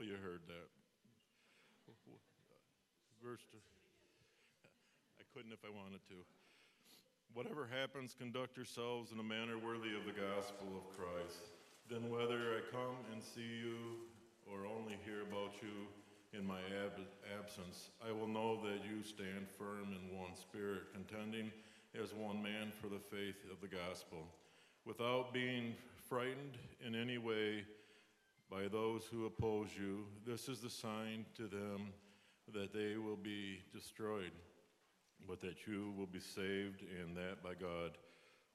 You heard that. Verse two. I couldn't if I wanted to. Whatever happens, conduct yourselves in a manner worthy of the gospel of Christ. Then, whether I come and see you or only hear about you in my ab- absence, I will know that you stand firm in one spirit, contending as one man for the faith of the gospel, without being frightened in any way by those who oppose you. This is the sign to them that they will be destroyed, but that you will be saved, and that by God.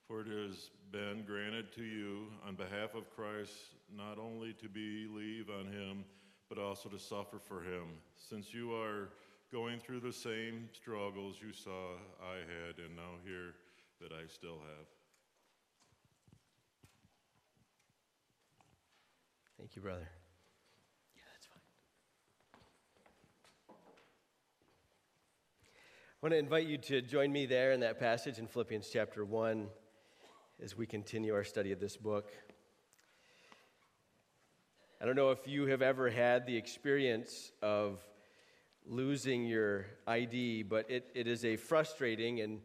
For it has been granted to you on behalf of Christ not only to believe on him, but also to suffer for him, since you are going through the same struggles you saw I had and now hear that I still have. Thank you, brother. Yeah, that's fine. I want to invite you to join me there in that passage in Philippians chapter 1 as we continue our study of this book. I don't know if you have ever had the experience of losing your ID, but it, it is a frustrating and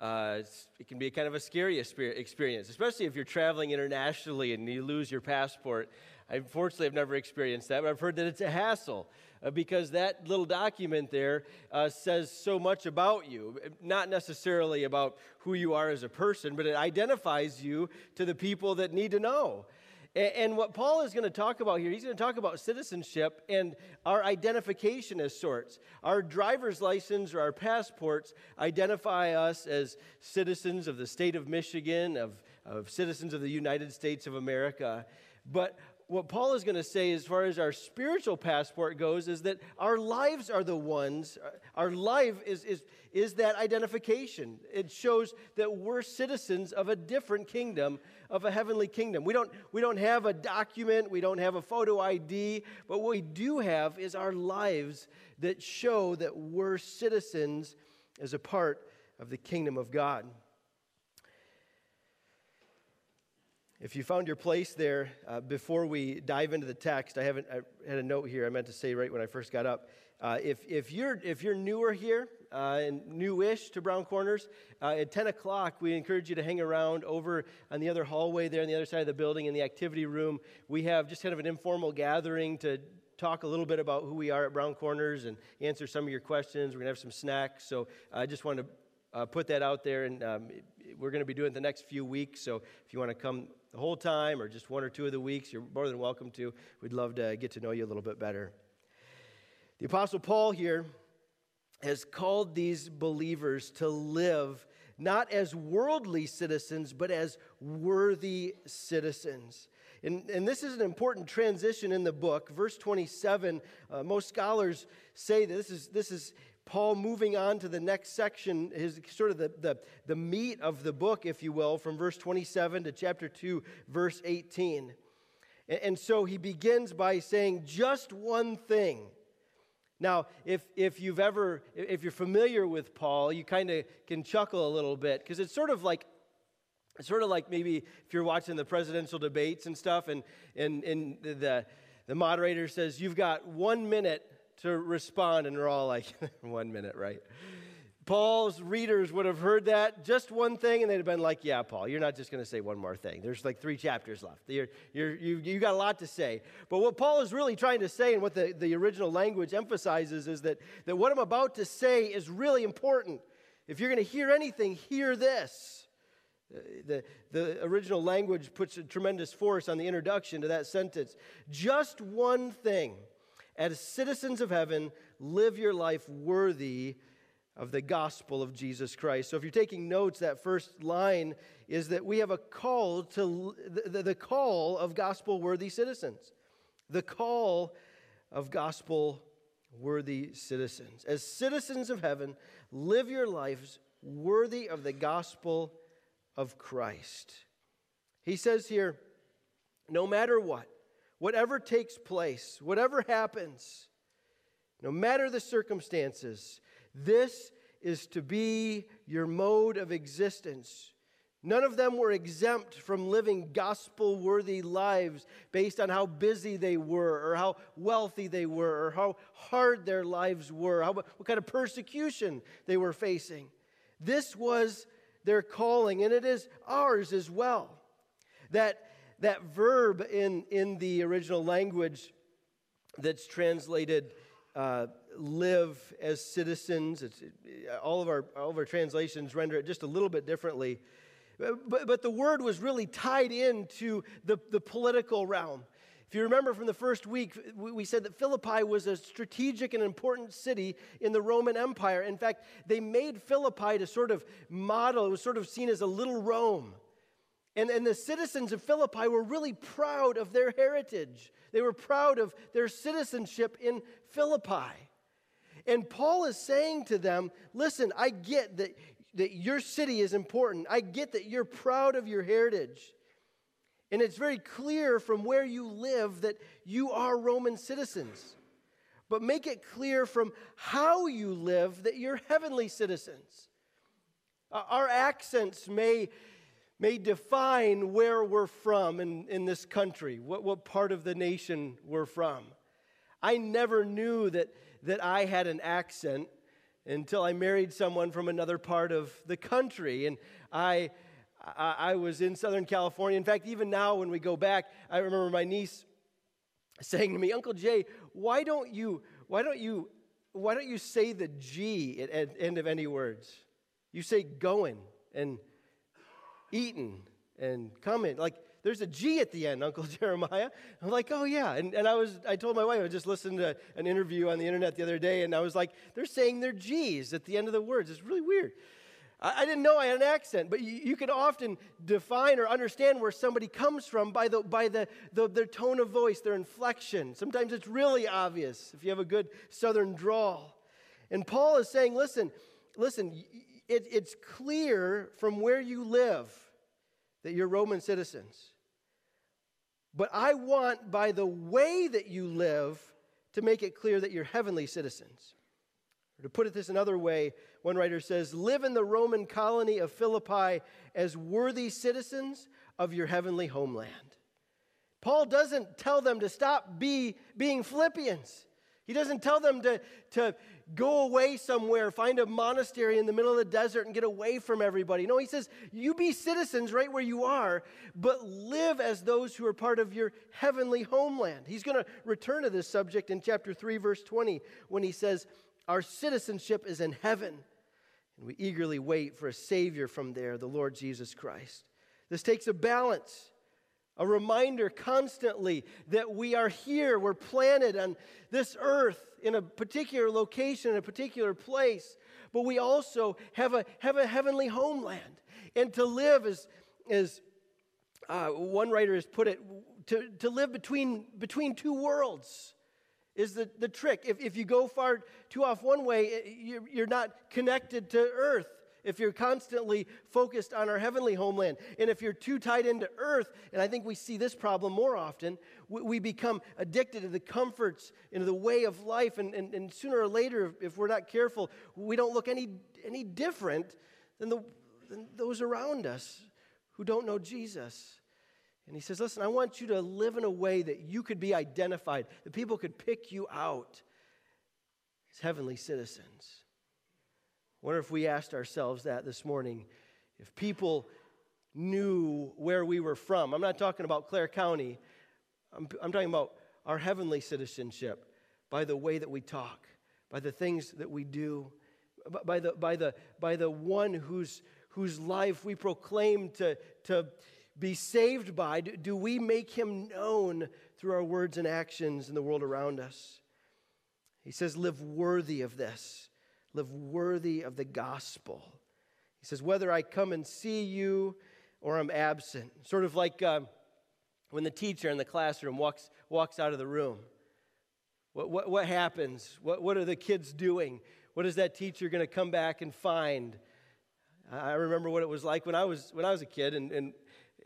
uh, it can be kind of a scary experience, especially if you're traveling internationally and you lose your passport. I unfortunately have never experienced that, but I've heard that it's a hassle uh, because that little document there uh, says so much about you. Not necessarily about who you are as a person, but it identifies you to the people that need to know. And what Paul is going to talk about here, he's going to talk about citizenship and our identification as sorts. Our driver's license or our passports identify us as citizens of the state of Michigan, of, of citizens of the United States of America. But what Paul is going to say, as far as our spiritual passport goes, is that our lives are the ones, uh, our life is, is, is that identification. It shows that we're citizens of a different kingdom, of a heavenly kingdom. We don't, we don't have a document, we don't have a photo ID, but what we do have is our lives that show that we're citizens as a part of the kingdom of God. If you found your place there, uh, before we dive into the text, I haven't. I had a note here. I meant to say right when I first got up. Uh, if, if you're if you're newer here uh, and newish to Brown Corners, uh, at 10 o'clock we encourage you to hang around over on the other hallway there on the other side of the building in the activity room. We have just kind of an informal gathering to talk a little bit about who we are at Brown Corners and answer some of your questions. We're gonna have some snacks. So I just want to uh, put that out there, and um, we're going to be doing it the next few weeks. So if you want to come the whole time or just one or two of the weeks, you're more than welcome to. We'd love to get to know you a little bit better. The Apostle Paul here has called these believers to live not as worldly citizens, but as worthy citizens. And, and this is an important transition in the book. Verse 27, uh, most scholars say that this is, this is Paul moving on to the next section, is sort of the, the, the meat of the book, if you will, from verse 27 to chapter 2, verse 18. And, and so he begins by saying just one thing. Now, if, if you've ever, if you're familiar with Paul, you kind of can chuckle a little bit because it's sort of like it's sort of like maybe if you're watching the presidential debates and stuff, and, and, and the, the moderator says, You've got one minute to respond, and they're all like, one minute, right? Paul's readers would have heard that just one thing, and they'd have been like, Yeah, Paul, you're not just going to say one more thing. There's like three chapters left. You're, you're, you, you got a lot to say. But what Paul is really trying to say, and what the, the original language emphasizes, is that, that what I'm about to say is really important. If you're going to hear anything, hear this. Uh, the, the original language puts a tremendous force on the introduction to that sentence. Just one thing as citizens of heaven, live your life worthy of the gospel of Jesus Christ. So if you're taking notes, that first line is that we have a call to the, call of gospel worthy citizens. The call of gospel worthy citizens. As citizens of heaven, live your lives worthy of the gospel of Christ. He says here, no matter what, whatever takes place, whatever happens, no matter the circumstances, this is to be your mode of existence. None of them were exempt from living gospel worthy lives based on how busy they were, or how wealthy they were, or how hard their lives were, how, what kind of persecution they were facing. This was their calling, and it is ours as well. That, that verb in, in the original language that's translated uh, live as citizens, it's, all, of our, all of our translations render it just a little bit differently. But, but the word was really tied into the, the political realm. If you remember from the first week, we said that Philippi was a strategic and important city in the Roman Empire. In fact, they made Philippi to sort of model, it was sort of seen as a little Rome. And, and the citizens of Philippi were really proud of their heritage, they were proud of their citizenship in Philippi. And Paul is saying to them, listen, I get that that your city is important. I get that you're proud of your heritage. And it's very clear from where you live that you are Roman citizens. But make it clear from how you live that you're heavenly citizens. Uh, our accents may, may define where we're from in, in this country, what, what part of the nation we're from. I never knew that, that I had an accent until I married someone from another part of the country. And I, I, I, was in Southern California. In fact, even now when we go back, I remember my niece saying to me, Uncle Jay, why don't you, why don't you, why don't you say the G at, at end of any words? You say going and eating and coming. Like there's a G at the end, Uncle Jeremiah. I'm like, oh yeah. And, and I was, I told my wife, I just listened to an interview on the internet the other day, and I was like, they're saying their G's at the end of the words. It's really weird. I, I didn't know I had an accent, but you, you can often define or understand where somebody comes from by, the, by the, the, their tone of voice, their inflection. Sometimes it's really obvious if you have a good southern drawl. And Paul is saying, listen, listen, it, it's clear from where you live that you're Roman citizens. But I want, by the way that you live, to make it clear that you're heavenly citizens. Or to put it this another way, one writer says, Live in the Roman colony of Philippi as worthy citizens of your heavenly homeland. Paul doesn't tell them to stop be, being Philippians. He doesn't tell them to, to go away somewhere, find a monastery in the middle of the desert and get away from everybody. No, he says, you be citizens right where you are, but live as those who are part of your heavenly homeland. He's going to return to this subject in chapter 3, verse 20, when he says, Our citizenship is in heaven, and we eagerly wait for a Savior from there, the Lord Jesus Christ. This takes a balance a reminder constantly that we are here, we're planted on this earth in a particular location, in a particular place, but we also have a, have a heavenly homeland. And to live, as, as uh, one writer has put it, to, to live between, between two worlds is the, the trick. If, if you go far too off one way, you're, you're not connected to earth if you're constantly focused on our heavenly homeland, and if you're too tied into earth, and I think we see this problem more often, we, we become addicted to the comforts and the way of life, and, and, and sooner or later, if we're not careful, we don't look any, any different than, the, than those around us who don't know Jesus. And he says, Listen, I want you to live in a way that you could be identified, that people could pick you out as heavenly citizens wonder if we asked ourselves that this morning. If people knew where we were from, I'm not talking about Clare County, I'm, I'm talking about our heavenly citizenship by the way that we talk, by the things that we do, by the, by the, by the one whose, whose life we proclaim to, to be saved by. Do, do we make him known through our words and actions in the world around us? He says, Live worthy of this live worthy of the gospel. He says, whether I come and see you or I'm absent. Sort of like uh, when the teacher in the classroom walks, walks out of the room. What, what, what happens? What, what are the kids doing? What is that teacher going to come back and find? I remember what it was like when I was, when I was a kid, and, and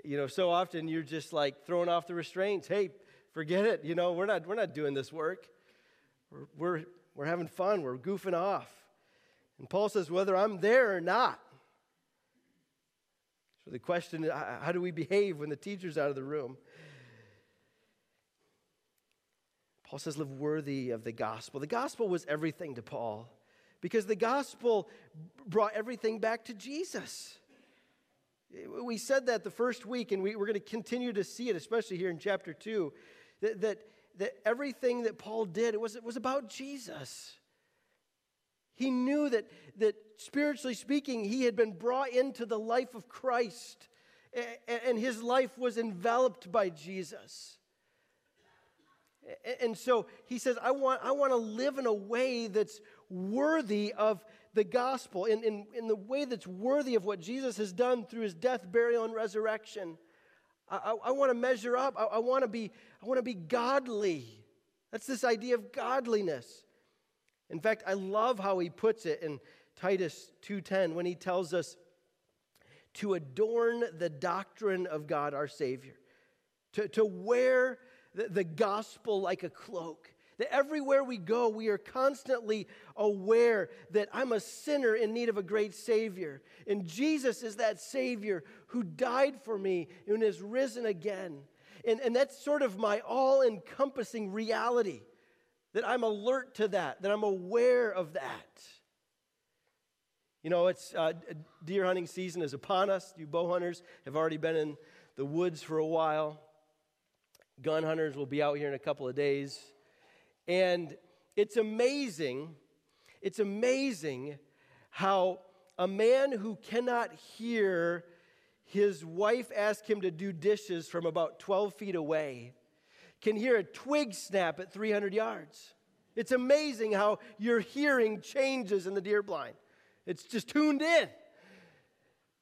you know, so often you're just like throwing off the restraints. Hey, forget it. You know, we're not, we're not doing this work. We're, we're, we're having fun. We're goofing off. And Paul says, whether I'm there or not, So the question is how do we behave when the teacher's out of the room? Paul says, live worthy of the gospel. The gospel was everything to Paul because the gospel brought everything back to Jesus. We said that the first week, and we, are going to continue to see it, especially here in chapter 2, that, that, that everything that Paul did, it was, it was about Jesus. He knew that, that spiritually speaking, he had been brought into the life of Christ, and his life was enveloped by Jesus. And so he says, I want, I want to live in a way that's worthy of the gospel, in, in, in the way that's worthy of what Jesus has done through his death, burial, and resurrection. I, I, I want to measure up. I, I want to be, I want to be godly. That's this idea of godliness. In fact, I love how he puts it in Titus 2:10 when he tells us to adorn the doctrine of God our Savior, to, to wear the, the gospel like a cloak. That everywhere we go, we are constantly aware that I'm a sinner in need of a great Savior. And Jesus is that Savior who died for me and is risen again. And, and that's sort of my all encompassing reality that I'm alert to that, that I'm aware of that. You know, it's uh, deer hunting season is upon us. You bow hunters have already been in the woods for a while. Gun hunters will be out here in a couple of days. And it's amazing, it's amazing how a man who cannot hear his wife ask him to do dishes from about 12 feet away can hear a twig snap at 300 yards. It's amazing how your hearing changes in the deer blind. It's just tuned in.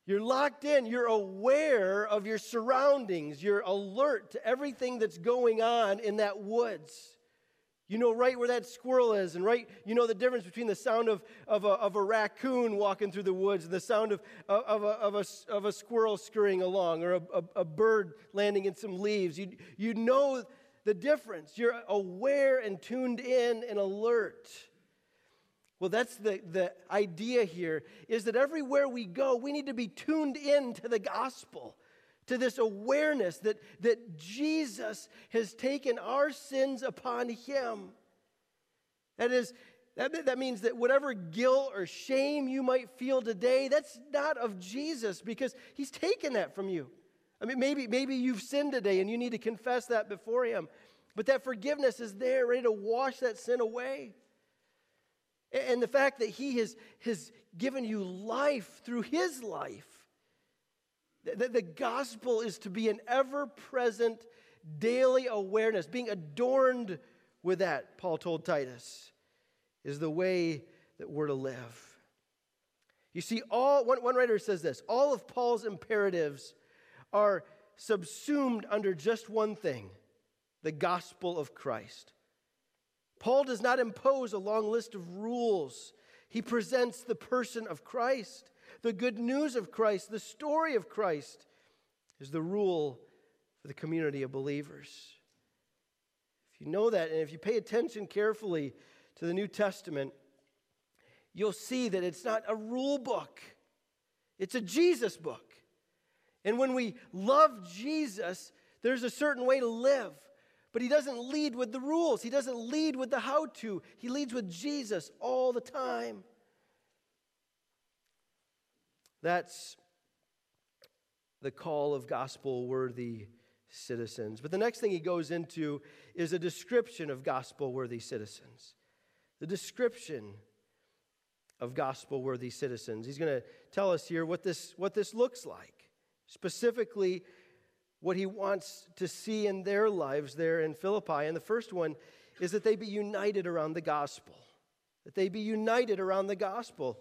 You're locked in. You're aware of your surroundings. You're alert to everything that's going on in that woods. You know right where that squirrel is, and right, you know the difference between the sound of, of, a, of a raccoon walking through the woods and the sound of, of, a, of, a, of a squirrel scurrying along or a, a, a bird landing in some leaves. You, you know the difference. You're aware and tuned in and alert. Well, that's the, the idea here is that everywhere we go, we need to be tuned in to the gospel, to this awareness that, that Jesus has taken our sins upon him. That is, that, that means that whatever guilt or shame you might feel today, that's not of Jesus because he's taken that from you. I mean, maybe, maybe you've sinned today and you need to confess that before him. But that forgiveness is there, ready to wash that sin away. And the fact that He has, has given you life through His life. That the gospel is to be an ever present daily awareness, being adorned with that, Paul told Titus, is the way that we're to live. You see, all one, one writer says this all of Paul's imperatives are subsumed under just one thing the gospel of Christ. Paul does not impose a long list of rules. He presents the person of Christ. The good news of Christ, the story of Christ, is the rule for the community of believers. If you know that, and if you pay attention carefully to the New Testament, you'll see that it's not a rule book, it's a Jesus book. And when we love Jesus, there's a certain way to live. But he doesn't lead with the rules, he doesn't lead with the how to. He leads with Jesus all the time. That's the call of gospel worthy citizens. But the next thing he goes into is a description of gospel worthy citizens. The description of gospel worthy citizens. He's going to tell us here what this, what this looks like, specifically what he wants to see in their lives there in Philippi. And the first one is that they be united around the gospel. That they be united around the gospel.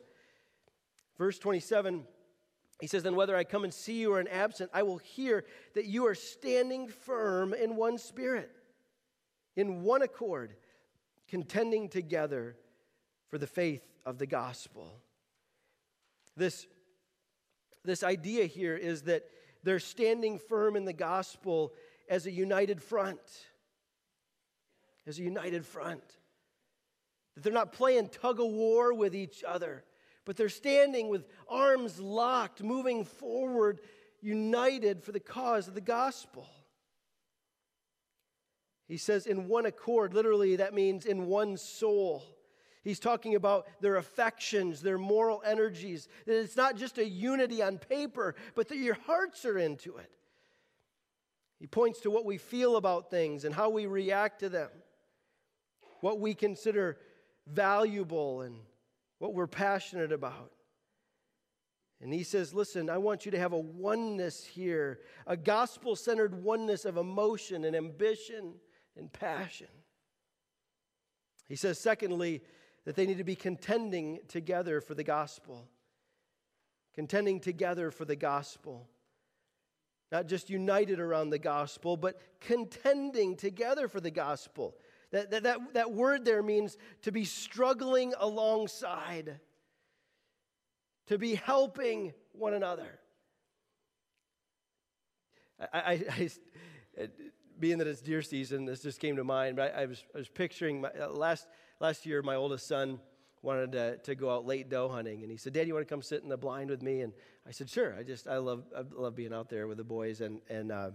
Verse 27, he says, Then whether I come and see you or am absent, I will hear that you are standing firm in one spirit, in one accord, contending together for the faith of the gospel. This, this idea here is that they're standing firm in the gospel as a united front. As a united front. That they're not playing tug of war with each other, but they're standing with arms locked, moving forward united for the cause of the gospel. He says, in one accord. Literally, that means in one soul. He's talking about their affections, their moral energies. That it's not just a unity on paper, but that your hearts are into it. He points to what we feel about things and how we react to them, what we consider valuable and what we're passionate about. And he says, Listen, I want you to have a oneness here, a gospel centered oneness of emotion and ambition and passion. He says, secondly, that they need to be contending together for the gospel. Contending together for the gospel. Not just united around the gospel, but contending together for the gospel. That, that, that, that word there means to be struggling alongside, to be helping one another. I, I, I, being that it's deer season, this just came to mind. But I, I was, I was picturing my, uh, last, last year, my oldest son wanted to, to go out late doe hunting. And he said, Dad, you want to come sit in the blind with me? And I said, Sure. I just, I love, I love being out there with the boys. And, and uh,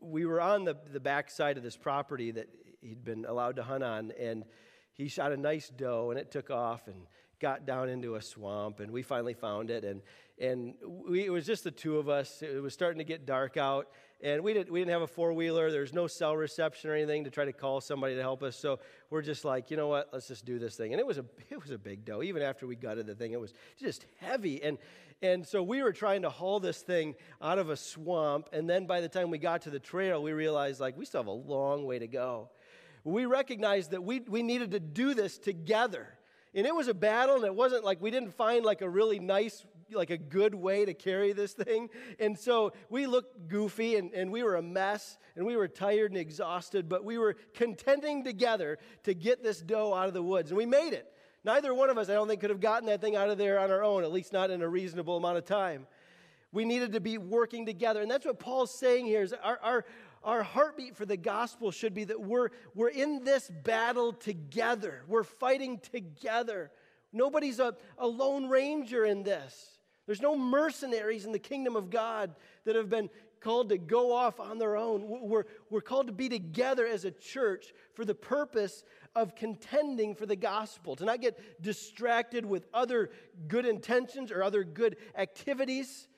we were on the, the back side of this property that he'd been allowed to hunt on. And he shot a nice doe, and it took off and got down into a swamp. And we finally found it. And, and we, it was just the two of us. It was starting to get dark out and we didn't, we didn't have a four wheeler. There's no cell reception or anything to try to call somebody to help us. So we're just like, you know what? Let's just do this thing. And it was a it was a big doe. Even after we gutted the thing, it was just heavy. And and so we were trying to haul this thing out of a swamp. And then by the time we got to the trail, we realized like we still have a long way to go. We recognized that we, we needed to do this together. And it was a battle, and it wasn't like we didn't find like a really nice like a good way to carry this thing. And so we looked goofy and, and we were a mess and we were tired and exhausted, but we were contending together to get this doe out of the woods. And we made it. Neither one of us, I don't think, could have gotten that thing out of there on our own, at least not in a reasonable amount of time. We needed to be working together. And that's what Paul's saying here is our, our, our heartbeat for the gospel should be that we're, we're in this battle together. We're fighting together. Nobody's a, a lone ranger in this. There's no mercenaries in the kingdom of God that have been called to go off on their own. We're, we're called to be together as a church for the purpose of contending for the gospel, to not get distracted with other good intentions or other good activities,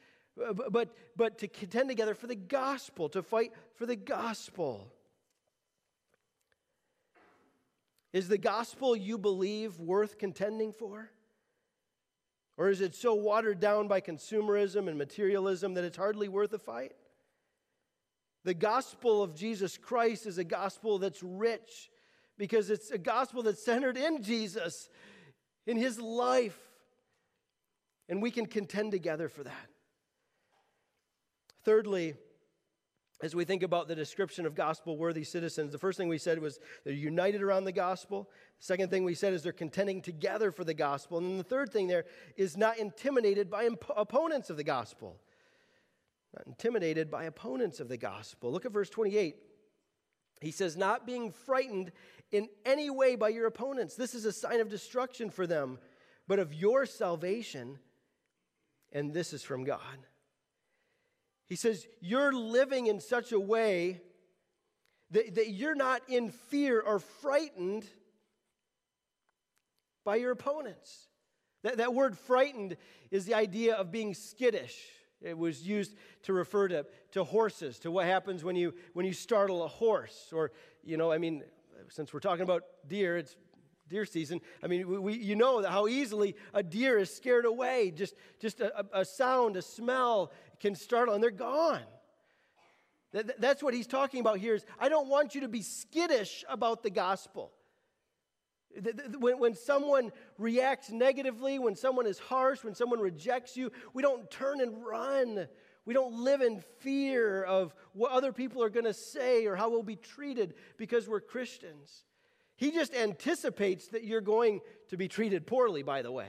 uh, but, but to contend together for the gospel, to fight for the gospel. Is the gospel you believe worth contending for? Or is it so watered down by consumerism and materialism that it's hardly worth a fight? The gospel of Jesus Christ is a gospel that's rich because it's a gospel that's centered in Jesus, in his life. And we can contend together for that. Thirdly, as we think about the description of gospel worthy citizens, the first thing we said was they're united around the gospel. Second thing we said is they're contending together for the gospel. And then the third thing there is not intimidated by imp- opponents of the gospel. Not intimidated by opponents of the gospel. Look at verse 28. He says, Not being frightened in any way by your opponents. This is a sign of destruction for them, but of your salvation, and this is from God. He says, You're living in such a way that, that you're not in fear or frightened by your opponents. That, that word frightened is the idea of being skittish. It was used to refer to, to horses, to what happens when you, when you startle a horse. Or, you know, I mean, since we're talking about deer, it's deer season. I mean, we, you know how easily a deer is scared away. Just, just a, a sound, a smell can startle, and they're gone. That, that's what he's talking about here is I don't want you to be skittish about the gospel. When, when someone reacts negatively, when someone is harsh, when someone rejects you, we don't turn and run. We don't live in fear of what other people are going to say or how we'll be treated because we're Christians. He just anticipates that you're going to be treated poorly, by the way,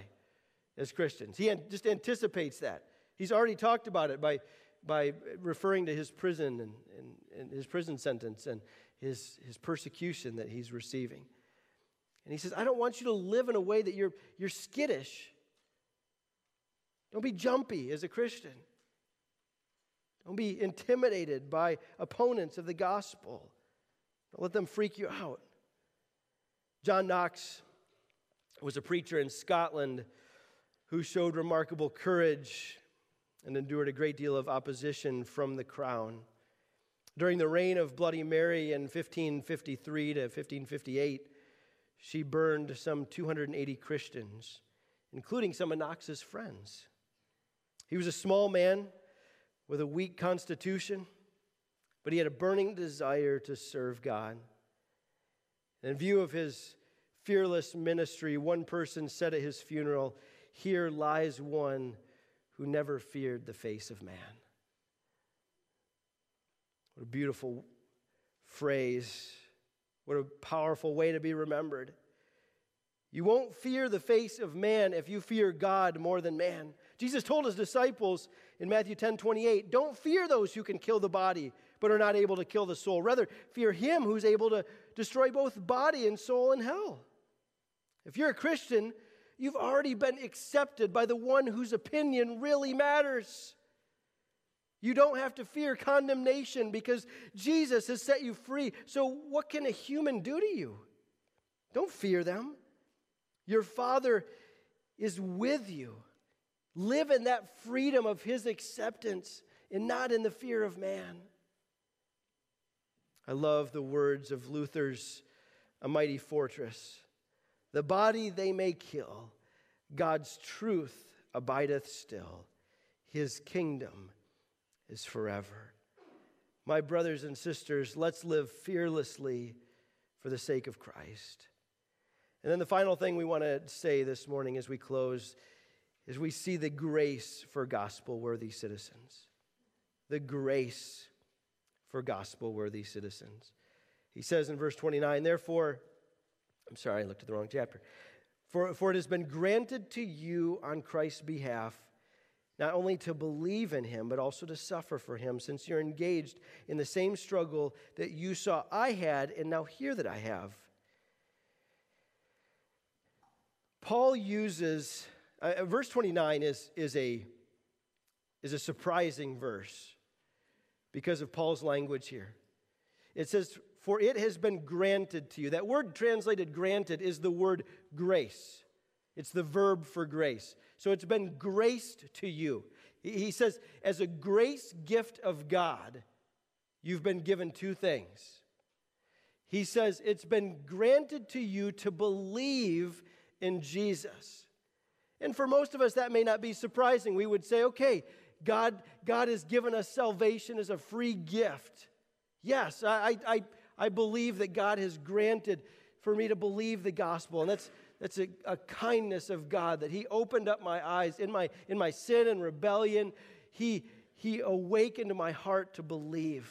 as Christians. He just anticipates that. He's already talked about it by, by referring to his prison and, and, and his prison sentence and his, his persecution that he's receiving. And he says, I don't want you to live in a way that you're, you're skittish. Don't be jumpy as a Christian. Don't be intimidated by opponents of the gospel. Don't let them freak you out. John Knox was a preacher in Scotland who showed remarkable courage and endured a great deal of opposition from the crown. During the reign of Bloody Mary in 1553 to 1558, she burned some 280 Christians, including some of Knox's friends. He was a small man with a weak constitution, but he had a burning desire to serve God. In view of his fearless ministry, one person said at his funeral, Here lies one who never feared the face of man. What a beautiful phrase. What a powerful way to be remembered. You won't fear the face of man if you fear God more than man. Jesus told his disciples in Matthew 10 28, don't fear those who can kill the body, but are not able to kill the soul. Rather, fear him who's able to destroy both body and soul in hell. If you're a Christian, you've already been accepted by the one whose opinion really matters. You don't have to fear condemnation because Jesus has set you free. So, what can a human do to you? Don't fear them. Your Father is with you. Live in that freedom of His acceptance and not in the fear of man. I love the words of Luther's A Mighty Fortress. The body they may kill, God's truth abideth still. His kingdom is forever. My brothers and sisters, let's live fearlessly for the sake of Christ. And then the final thing we want to say this morning as we close is we see the grace for gospel worthy citizens. The grace for gospel worthy citizens. He says in verse 29, therefore, I'm sorry, I looked at the wrong chapter. For, for it has been granted to you on Christ's behalf not only to believe in him, but also to suffer for him, since you're engaged in the same struggle that you saw I had and now hear that I have. Paul uses, uh, verse 29 is, is, a, is a surprising verse because of Paul's language here. It says, For it has been granted to you. That word translated granted is the word grace. It's the verb for grace. So it's been graced to you. He says, as a grace gift of God, you've been given two things. He says, it's been granted to you to believe in Jesus. And for most of us, that may not be surprising. We would say, okay, God, God has given us salvation as a free gift. Yes, I, I, I believe that God has granted for me to believe the gospel. And that's, that's a, a kindness of God that He opened up my eyes in my, in my sin and rebellion. He, he awakened my heart to believe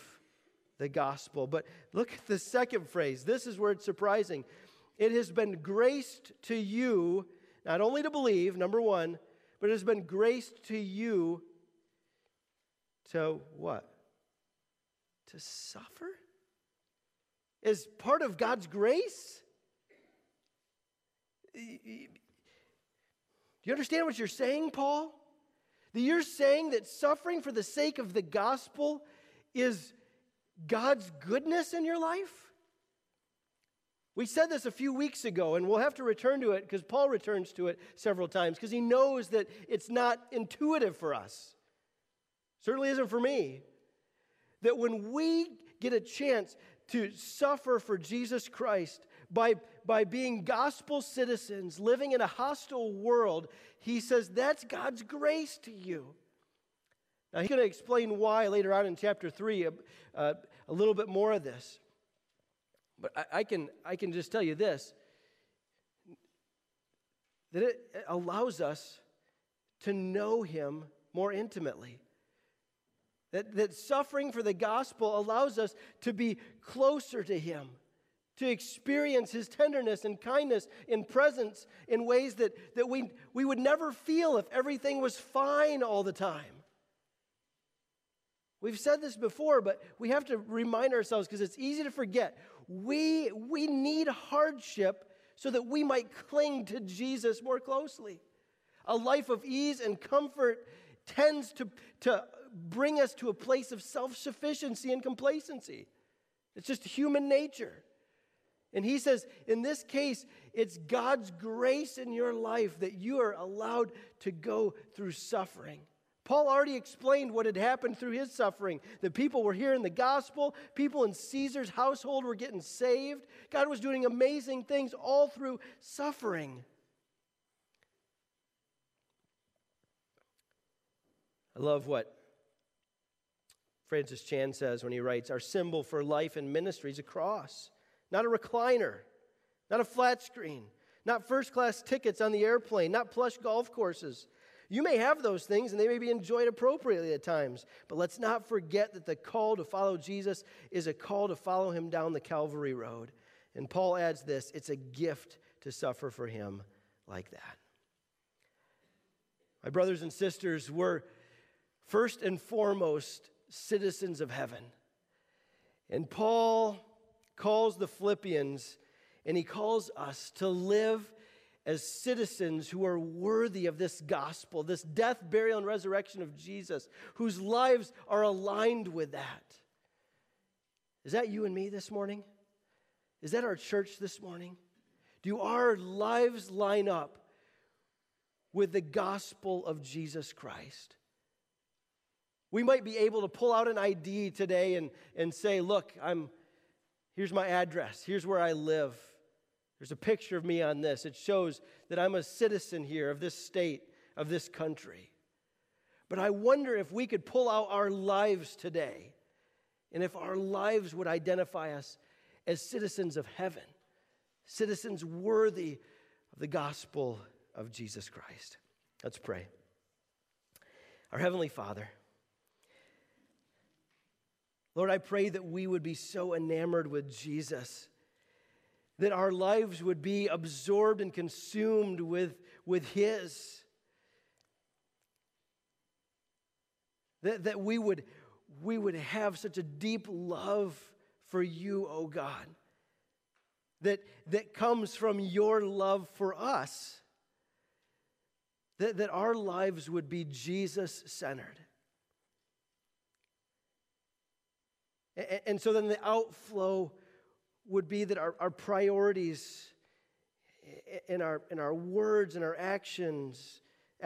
the gospel. But look at the second phrase. This is where it's surprising. It has been graced to you, not only to believe, number one, but it has been graced to you to what? To suffer? Is part of God's grace? Do you understand what you're saying, Paul? That you're saying that suffering for the sake of the gospel is God's goodness in your life? We said this a few weeks ago, and we'll have to return to it because Paul returns to it several times because he knows that it's not intuitive for us. Certainly isn't for me. That when we get a chance to suffer for Jesus Christ, by, by being gospel citizens, living in a hostile world, he says that's God's grace to you. Now, he's going to explain why later on in chapter 3, uh, uh, a little bit more of this. But I, I, can, I can just tell you this that it allows us to know him more intimately. That, that suffering for the gospel allows us to be closer to him to experience his tenderness and kindness in presence in ways that, that we, we would never feel if everything was fine all the time. We've said this before, but we have to remind ourselves because it's easy to forget. We, we need hardship so that we might cling to Jesus more closely. A life of ease and comfort tends to, to bring us to a place of self sufficiency and complacency. It's just human nature. And he says, in this case, it's God's grace in your life that you are allowed to go through suffering. Paul already explained what had happened through his suffering. The people were hearing the gospel, people in Caesar's household were getting saved. God was doing amazing things all through suffering. I love what Francis Chan says when he writes Our symbol for life and ministry is a cross not a recliner, not a flat screen, not first class tickets on the airplane, not plush golf courses. You may have those things and they may be enjoyed appropriately at times, but let's not forget that the call to follow Jesus is a call to follow him down the Calvary Road. And Paul adds this it's a gift to suffer for him like that. My brothers and sisters, we're first and foremost citizens of heaven. And Paul calls the Philippians and he calls us to live as citizens who are worthy of this gospel, this death, burial, and resurrection of Jesus, whose lives are aligned with that. Is that you and me this morning? Is that our church this morning? Do our lives line up with the gospel of Jesus Christ? We might be able to pull out an ID today and, and say, Look, I'm Here's my address. Here's where I live. There's a picture of me on this. It shows that I'm a citizen here of this state, of this country. But I wonder if we could pull out our lives today and if our lives would identify us as citizens of heaven, citizens worthy of the gospel of Jesus Christ. Let's pray. Our Heavenly Father, Lord, I pray that we would be so enamored with Jesus that our lives would be absorbed and consumed with, with His. That, that we, would, we would have such a deep love for you, oh God, that, that comes from your love for us. That, that our lives would be Jesus centered. And so then the outflow would be that our, our priorities in our, in our words and our actions,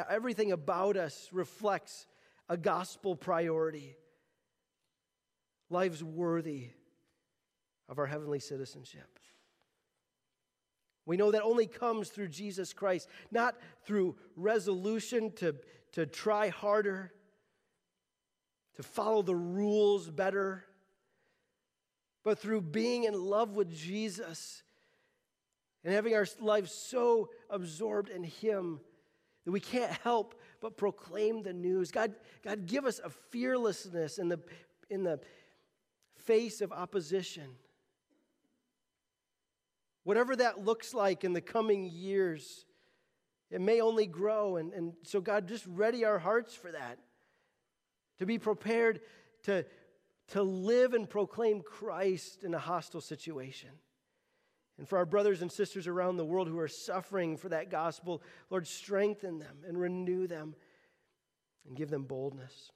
everything about us reflects a gospel priority. Lives worthy of our heavenly citizenship. We know that only comes through Jesus Christ, not through resolution to, to try harder, to follow the rules better but through being in love with Jesus and having our lives so absorbed in Him that we can't help but proclaim the news. God, God give us a fearlessness in the, in the face of opposition. Whatever that looks like in the coming years, it may only grow. And, and so, God, just ready our hearts for that. To be prepared to, to live and proclaim Christ in a hostile situation. And for our brothers and sisters around the world who are suffering for that gospel, Lord, strengthen them and renew them and give them boldness.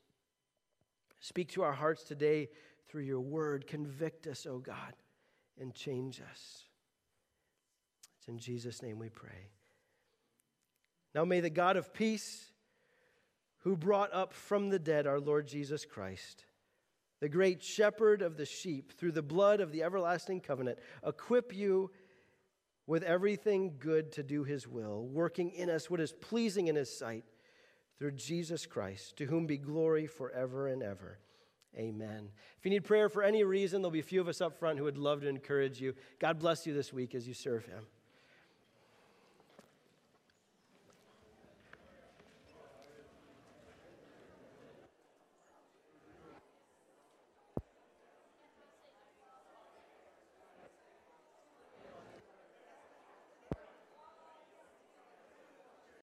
Speak to our hearts today through your word. Convict us, O oh God, and change us. It's in Jesus' name we pray. Now may the God of peace, who brought up from the dead our Lord Jesus Christ, the great shepherd of the sheep, through the blood of the everlasting covenant, equip you with everything good to do his will, working in us what is pleasing in his sight, through Jesus Christ, to whom be glory forever and ever. Amen. If you need prayer for any reason, there'll be a few of us up front who would love to encourage you. God bless you this week as you serve him.